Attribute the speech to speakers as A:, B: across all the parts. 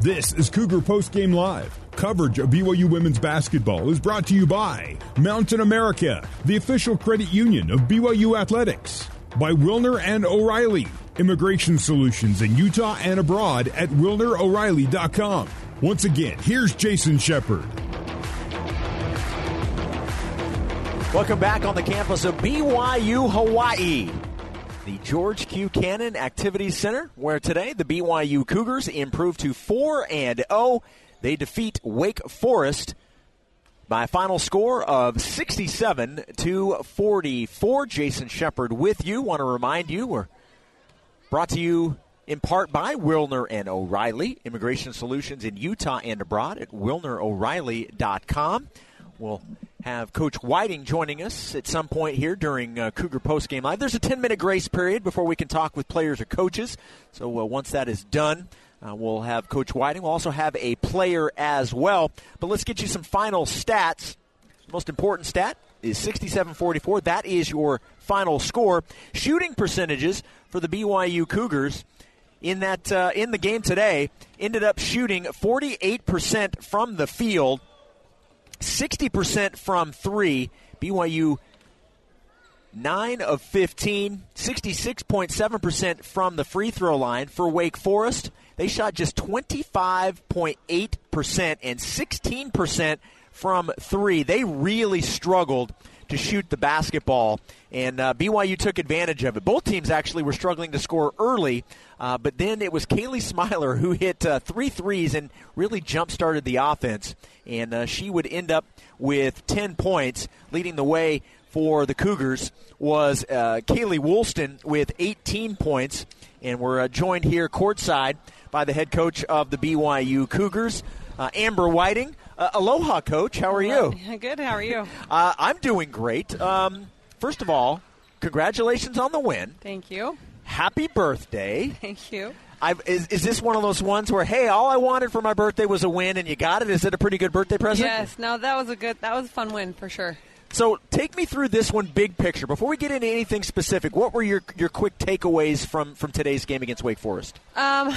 A: This is Cougar Post Game Live. Coverage of BYU women's basketball is brought to you by Mountain America, the official credit union of BYU Athletics, by Wilner and O'Reilly, immigration solutions in Utah and abroad at wilneroreilly.com. Once again, here's Jason Shepard.
B: Welcome back on the campus of BYU Hawaii the George Q. Cannon Activities Center, where today the BYU Cougars improve to 4 and 0. They defeat Wake Forest by a final score of 67 to 44. Jason Shepard with you. Want to remind you we're brought to you in part by Wilner and O'Reilly, Immigration Solutions in Utah and abroad at wilneroreilly.com. We'll have Coach Whiting joining us at some point here during uh, Cougar Post Game Live. There's a 10 minute grace period before we can talk with players or coaches. So uh, once that is done, uh, we'll have Coach Whiting. We'll also have a player as well. But let's get you some final stats. The most important stat is 67-44. That is your final score. Shooting percentages for the BYU Cougars in that uh, in the game today ended up shooting 48% from the field 60% from three. BYU 9 of 15, 66.7% from the free throw line. For Wake Forest, they shot just 25.8% and 16% from three. They really struggled to shoot the basketball, and uh, BYU took advantage of it. Both teams actually were struggling to score early, uh, but then it was Kaylee Smiler who hit uh, three threes and really jump started the offense, and uh, she would end up with 10 points, leading the way for the Cougars was uh, Kaylee Woolston with 18 points, and we're uh, joined here courtside by the head coach of the BYU Cougars, Amber Whiting. Uh, aloha, coach. How are you?
C: Good. How are you?
B: Uh, I'm doing great. Um, first of all, congratulations on the win.
C: Thank you.
B: Happy birthday.
C: Thank you.
B: I've, is, is this one of those ones where, hey, all I wanted for my birthday was a win, and you got it? Is it a pretty good birthday present?
C: Yes. No, that was a good. That was a fun win for sure.
B: So take me through this one, big picture. Before we get into anything specific, what were your your quick takeaways from from today's game against Wake Forest?
C: Um,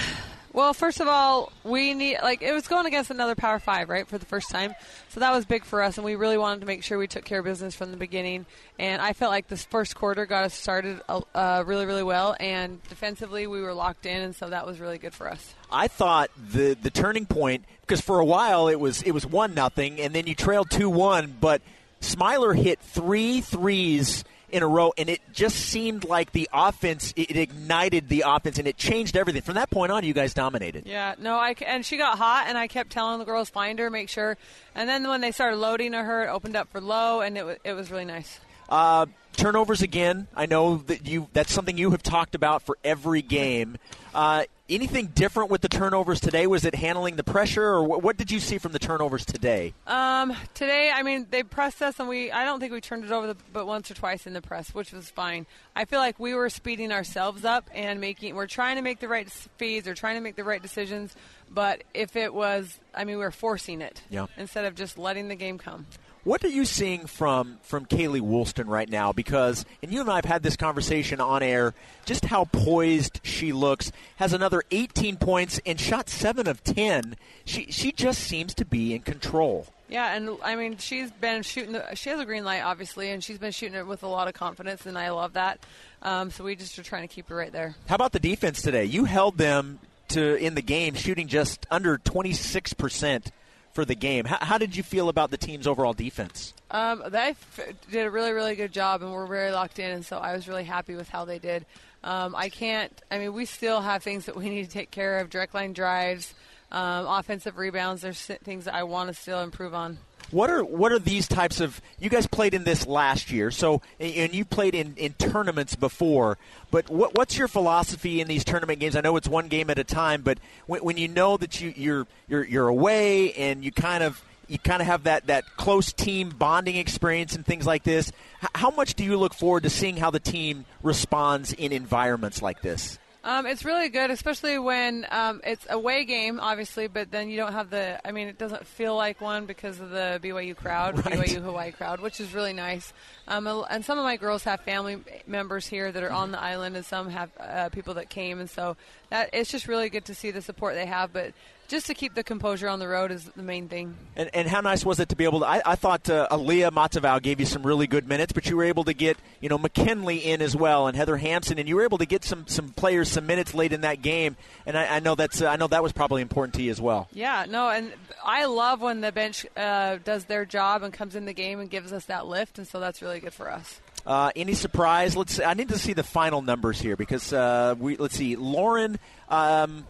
C: well, first of all, we need like it was going against another Power Five, right, for the first time. So that was big for us, and we really wanted to make sure we took care of business from the beginning. And I felt like this first quarter got us started uh, really, really well, and defensively we were locked in, and so that was really good for us.
B: I thought the the turning point because for a while it was it was one nothing, and then you trailed two one, but Smiler hit three threes in a row, and it just seemed like the offense, it ignited the offense, and it changed everything. From that point on, you guys dominated.
C: Yeah, no, I and she got hot, and I kept telling the girls find her, make sure. And then when they started loading her, it opened up for low, and it was it was really nice.
B: Uh, turnovers again. I know that you that's something you have talked about for every game. Uh, anything different with the turnovers today? Was it handling the pressure, or what, what, did you see from the turnovers today?
C: Um, today, I mean, they pressed us, and we I don't think we turned it over, the, but once or twice in the press, which was fine. I feel like we were speeding ourselves up and making. We're trying to make the right feeds, or trying to make the right decisions, but if it was, I mean, we were forcing it
B: yeah.
C: instead of just letting the game come.
B: What are you seeing from from Kaylee Woolston right now? Because and you and I have had this conversation on air. Just how poised she looks. Has another 18 points and shot seven of 10. She she just seems to be in control.
C: Yeah, and I mean she's been shooting. The, she has a green light, obviously, and she's been shooting it with a lot of confidence, and I love that. Um, so we just are trying to keep her right there.
B: How about the defense today? You held them to in the game, shooting just under 26 percent for the game. How, how did you feel about the team's overall defense?
C: Um, they f- did a really, really good job, and we're very locked in, and so I was really happy with how they did. Um, I can't, I mean, we still have things that we need to take care of direct line drives, um, offensive rebounds. There's things that I want to still improve on.
B: What are what are these types of? You guys played in this last year, so and you played in, in tournaments before. But what, what's your philosophy in these tournament games? I know it's one game at a time, but when, when you know that you, you're you're you're away and you kind of you kind of have that, that close team bonding experience and things like this. How much do you look forward to seeing how the team responds in environments like this?
C: Um, it's really good, especially when um, it's a away game, obviously, but then you don't have the. I mean, it doesn't feel like one because of the BYU crowd, right. BYU Hawaii crowd, which is really nice. Um, and some of my girls have family members here that are on the island, and some have uh, people that came, and so that it's just really good to see the support they have. But just to keep the composure on the road is the main thing.
B: And, and how nice was it to be able to? I, I thought uh, Aaliyah Matavau gave you some really good minutes, but you were able to get you know McKinley in as well and Heather Hampson, and you were able to get some some players some minutes late in that game. And I, I know that's uh, I know that was probably important to you as well.
C: Yeah, no, and I love when the bench uh, does their job and comes in the game and gives us that lift, and so that's really good for us.
B: Uh, any surprise? Let's. I need to see the final numbers here because uh, we. Let's see. Lauren, um,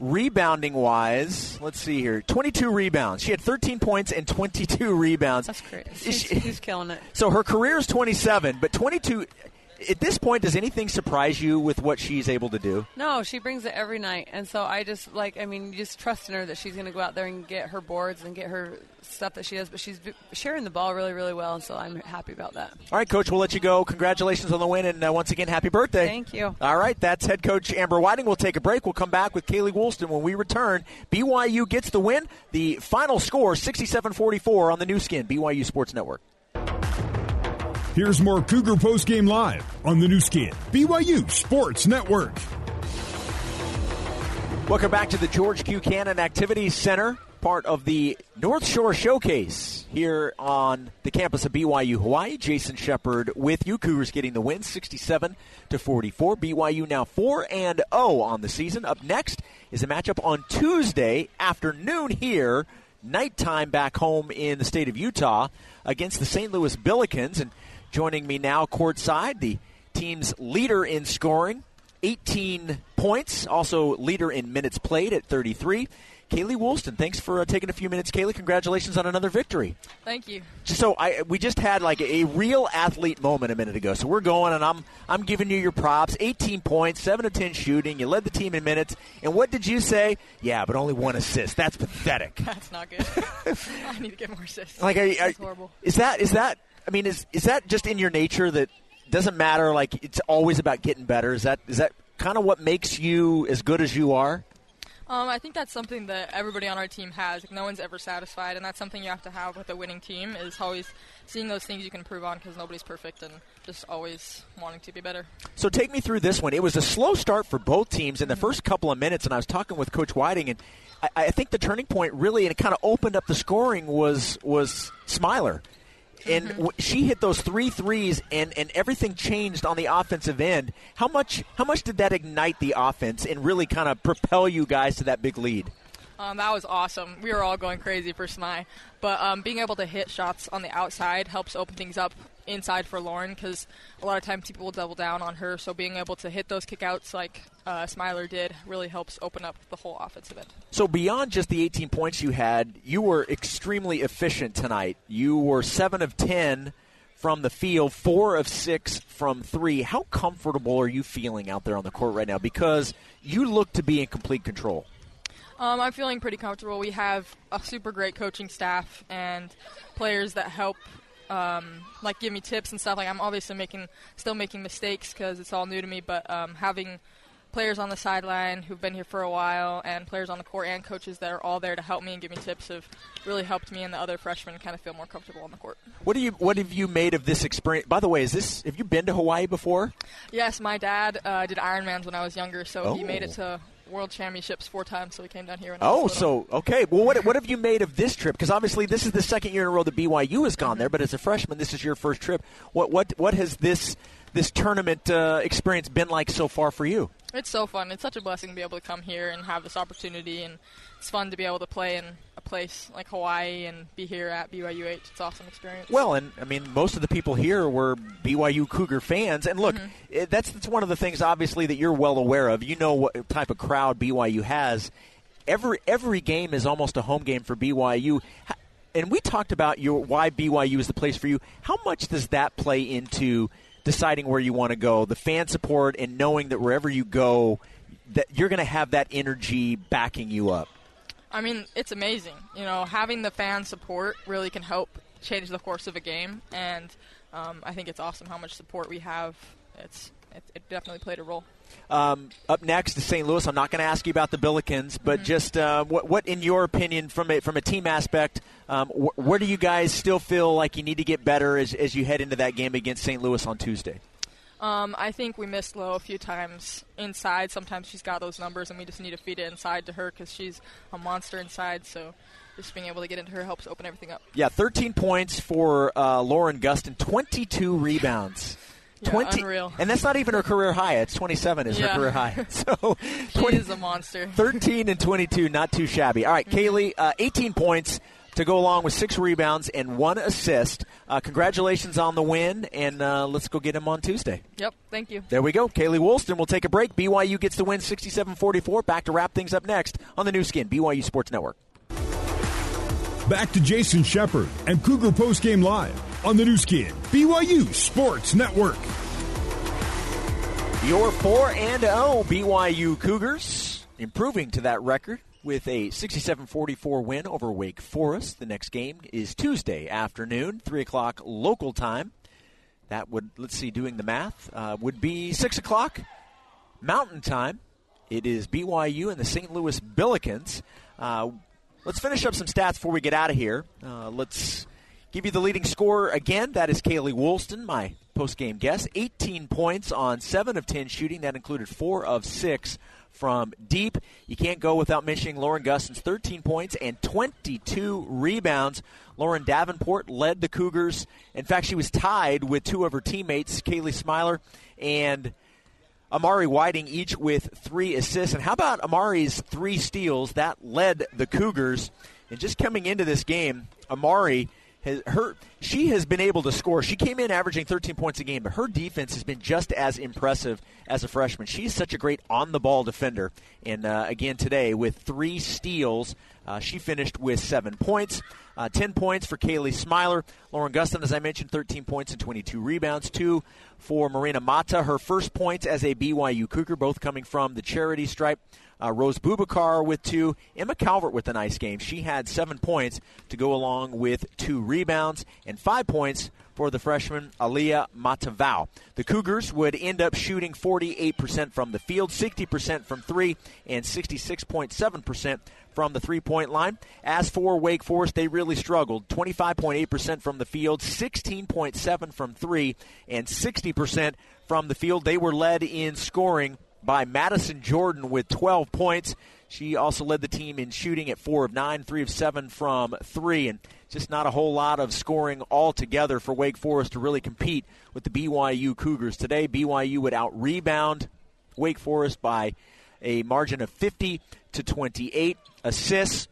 B: rebounding wise, let's see here. Twenty-two rebounds. She had thirteen points and twenty-two rebounds.
C: That's great. She's, she's killing it.
B: So her career is twenty-seven, but twenty-two at this point, does anything surprise you with what she's able to do?
C: No, she brings it every night, and so I just like. I mean, you just trust in her that she's going to go out there and get her boards and get her stuff that she does. But she's sharing the ball really, really well, and so I'm happy about that.
B: All right, Coach, we'll let you go. Congratulations on the win, and uh, once again, happy birthday.
C: Thank you.
B: All right, that's head coach Amber Whiting. We'll take a break. We'll come back with Kaylee Woolston when we return. BYU gets the win. The final score 67-44 on the Nu Skin BYU Sports Network.
A: Here's more Cougar Post Game Live on the Nu Skin, BYU Sports Network.
B: Welcome back to the George Q. Cannon Activities Center, part of the North Shore Showcase here on the campus of BYU Hawaii. Jason Shepard with you. Cougars getting the win, 67 to 44. BYU now 4 and 0 on the season. Up next is a matchup on Tuesday afternoon here, nighttime back home in the state of Utah against the St. Louis Billikens. And Joining me now courtside, the team's leader in scoring, 18 points, also leader in minutes played at 33. Kaylee Woolston, thanks for uh, taking a few minutes. Kaylee, congratulations on another victory.
D: Thank you.
B: So I we just had like a, a, real athlete moment a minute ago. So we're going, and I'm I'm giving you your props. 18 points, seven to 10 shooting. You led the team in minutes. And what did you say? Yeah, but only one assist. That's pathetic.
D: That's not good. I need to get more assists.
B: Like, are, are, horrible. Is that is that I mean, is is that just in your nature that doesn't matter? Like it's always about getting better. Is that is that kind of what makes you as good as you are?
D: Um, I think that's something that everybody on our team has. Like, no one's ever satisfied, and that's something you have to have with a winning team. Is always seeing those things you can improve on because nobody's perfect, and just always wanting to be better.
B: So take me through this one. It was a slow start for both teams in the first couple of minutes, and I was talking with Coach Whiting, and I, I think the turning point really, and it kind of opened up the scoring was was Smiler and mm-hmm. she hit those three threes, and, and everything changed on the offensive end. How much how much did that ignite the offense and really kind of propel you guys to that big lead?
D: Um, that was awesome. We were all going crazy for Smy, but um, being able to hit shots on the outside helps open things up inside for Lauren because a lot of times people will double down on her. So being able to hit those kickouts like uh, Smiler did really helps open up the whole offensive end.
B: So beyond just the 18 points you had, you were extremely efficient tonight. You were seven of 10 from the field, four of six from three. How comfortable are you feeling out there on the court right now? Because you look to be in complete control.
D: Um, I'm feeling pretty comfortable. We have a super great coaching staff and players that help um, like give me tips and stuff. Like I'm obviously making, still making mistakes because it's all new to me. But um, having players on the sideline who've been here for a while, and players on the court and coaches that are all there to help me and give me tips have really helped me and the other freshmen kind of feel more comfortable on the court.
B: What do you What have you made of this experience? By the way, is this have you been to Hawaii before?
D: Yes, my dad uh, did Ironmans when I was younger, so oh. he made it to World Championships four times, so we came down here.
B: oh, so okay. Well, what what have you made of this trip? Because obviously this is the second year in a row that BYU has gone mm-hmm. there, but as a freshman, this is your first trip. What what what has this this tournament uh, experience been like so far for you?
D: It's so fun. It's such a blessing to be able to come here and have this opportunity, and it's fun to be able to play in a place like Hawaii and be here at BYUH. It's an awesome experience.
B: Well, and I mean, most of the people here were BYU Cougar fans, and look, mm-hmm. that's that's one of the things, obviously, that you're well aware of. You know what type of crowd BYU has. Every every game is almost a home game for BYU. And we talked about your why BYU is the place for you. How much does that play into deciding where you want to go, the fan support, and knowing that wherever you go, that you're going to have that energy backing you up.
D: I mean, it's amazing. You know, having the fan support really can help change the course of a game, and um, I think it's awesome how much support we have. It's it, it definitely played a role.
B: Um, up next is St. Louis. I'm not going to ask you about the Billikens, but mm-hmm. just uh, what, what, in your opinion, from a, from a team aspect, um, wh- where do you guys still feel like you need to get better as, as you head into that game against St. Louis on Tuesday?
D: Um, I think we missed low a few times inside. Sometimes she's got those numbers, and we just need to feed it inside to her because she's a monster inside. So just being able to get into her helps open everything up.
B: Yeah, 13 points for uh, Lauren Gustin, 22 rebounds.
D: Yeah,
B: 20,
D: unreal.
B: and that's not even her career high. It's 27 is her career high. So
D: She
B: 20
D: is a monster.
B: 13 and 22, not too shabby. All right, Kaylee, uh, 18 points to go along with six rebounds and one assist. Uh, congratulations on the win, and uh, let's go get him on Tuesday.
D: Yep. Thank you.
B: There we go. Kaylee Woolston will take a break. BYU gets the win 67 44. Back to wrap things up next on the Nu Skin, BYU Sports Network.
A: Back to Jason Shepard and Cougar Postgame Live on the Nu Skin, BYU Sports Network.
B: Your 4 and 0 BYU Cougars improving to that record with a 67 44 win over Wake Forest. The next game is Tuesday afternoon, 3 o'clock local time. That would, let's see, doing the math, uh, would be 6 o'clock Mountain Time. It is BYU and the St. Louis Billikens. Uh, let's finish up some stats before we get out of here. Uh, let's give you the leading scorer again. That is Kaylee Woolston, my post-game guest. 18 points on 7 of 10 shooting. That included 4 of 6 from deep. You can't go without mentioning Lauren Gustin's 13 points and 22 rebounds. Lauren Davenport led the Cougars. In fact, she was tied with two of her teammates, Kaylee Smiler and Amari Whiting, each with three assists. And how about Amari's three steals? That led the Cougars. And just coming into this game, Amari has her she has been able to score. She came in averaging 13 points a game, but her defense has been just as impressive as a freshman. She's such a great on the ball defender. And uh, again today with three steals, uh, she finished with seven points. Uh, 10 points for Kaylee Smiler. Lauren Gustin, as I mentioned, 13 points and 22 rebounds. Two for Marina Mata. Her first points as a BYU Cougar, both coming from the charity stripe. Uh, Rose Bubakar with two. Emma Calvert with a nice game. She had seven points to go along with two rebounds and five points for the freshman Aliyah Matavao. The Cougars would end up shooting 48% from the field, 60% from three, and 66.7% from the three point line. As for Wake Forest, they really struggled 25.8% from the field, 16.7 from three, and 60% from the field. They were led in scoring by Madison Jordan with 12 points. She also led the team in shooting at 4 of 9, 3 of 7 from 3, and just not a whole lot of scoring altogether for Wake Forest to really compete with the BYU Cougars. Today, BYU would out rebound Wake Forest by a margin of 50 to 28. Assists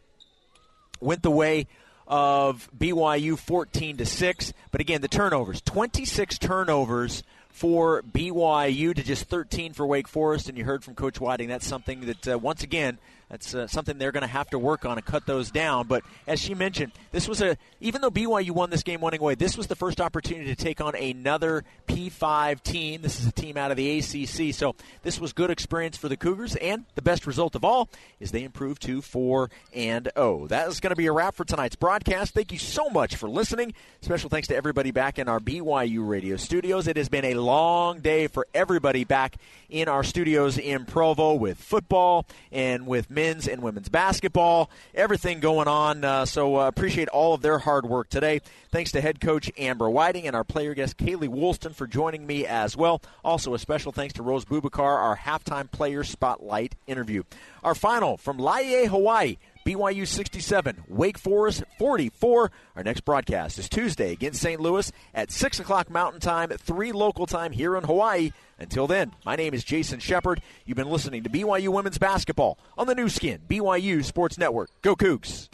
B: went the way of BYU 14 to 6. But again, the turnovers 26 turnovers for BYU to just 13 for Wake Forest. And you heard from Coach Whiting, that's something that, uh, once again, that's uh, something they're going to have to work on and cut those down. But as she mentioned, this was a even though BYU won this game winning away, this was the first opportunity to take on another P5 team. This is a team out of the ACC, so this was good experience for the Cougars. And the best result of all is they improved to four and zero. That is going to be a wrap for tonight's broadcast. Thank you so much for listening. Special thanks to everybody back in our BYU radio studios. It has been a long day for everybody back in our studios in Provo with football and with men's and women's basketball, everything going on. Uh, so uh, appreciate all of their hard work today. Thanks to head coach Amber Whiting and our player guest Kaylee Woolston for joining me as well. Also, a special thanks to Rose Bubakar, our halftime player spotlight interview. Our final from Laie, Hawaii. BYU 67, Wake Forest 44. Our next broadcast is Tuesday against St. Louis at 6 o'clock Mountain Time, 3 local time here in Hawaii. Until then, my name is Jason Shepard. You've been listening to BYU Women's Basketball on the Nu Skin, BYU Sports Network. Go Cougs!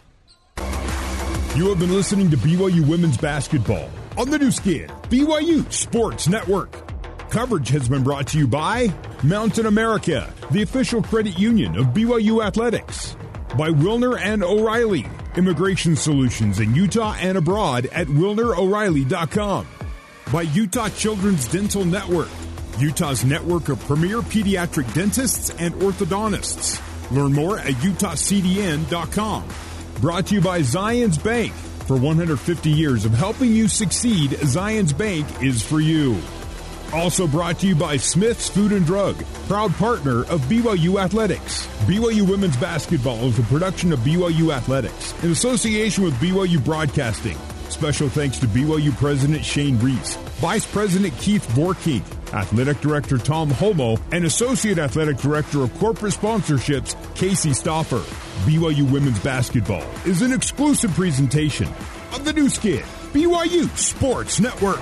A: You have been listening to BYU Women's Basketball on the Nu Skin, BYU Sports Network. Coverage has been brought to you by Mountain America, the official credit union of BYU Athletics. By Wilner and O'Reilly, immigration solutions in Utah and abroad at wilneroreilly.com. By Utah Children's Dental Network, Utah's network of premier pediatric dentists and orthodontists. Learn more at utahcdn.com. Brought to you by Zions Bank. For 150 years of helping you succeed, Zions Bank is for you. Also brought to you by Smith's Food and Drug, proud partner of BYU Athletics. BYU Women's Basketball is a production of BYU Athletics in association with BYU Broadcasting. Special thanks to BYU President Shane Reese, Vice President Keith Vorkink, Athletic Director Tom Holmoe, and Associate Athletic Director of Corporate Sponsorships, Casey Stoffer. BYU Women's Basketball is an exclusive presentation of the Nu Skin, BYU Sports Network.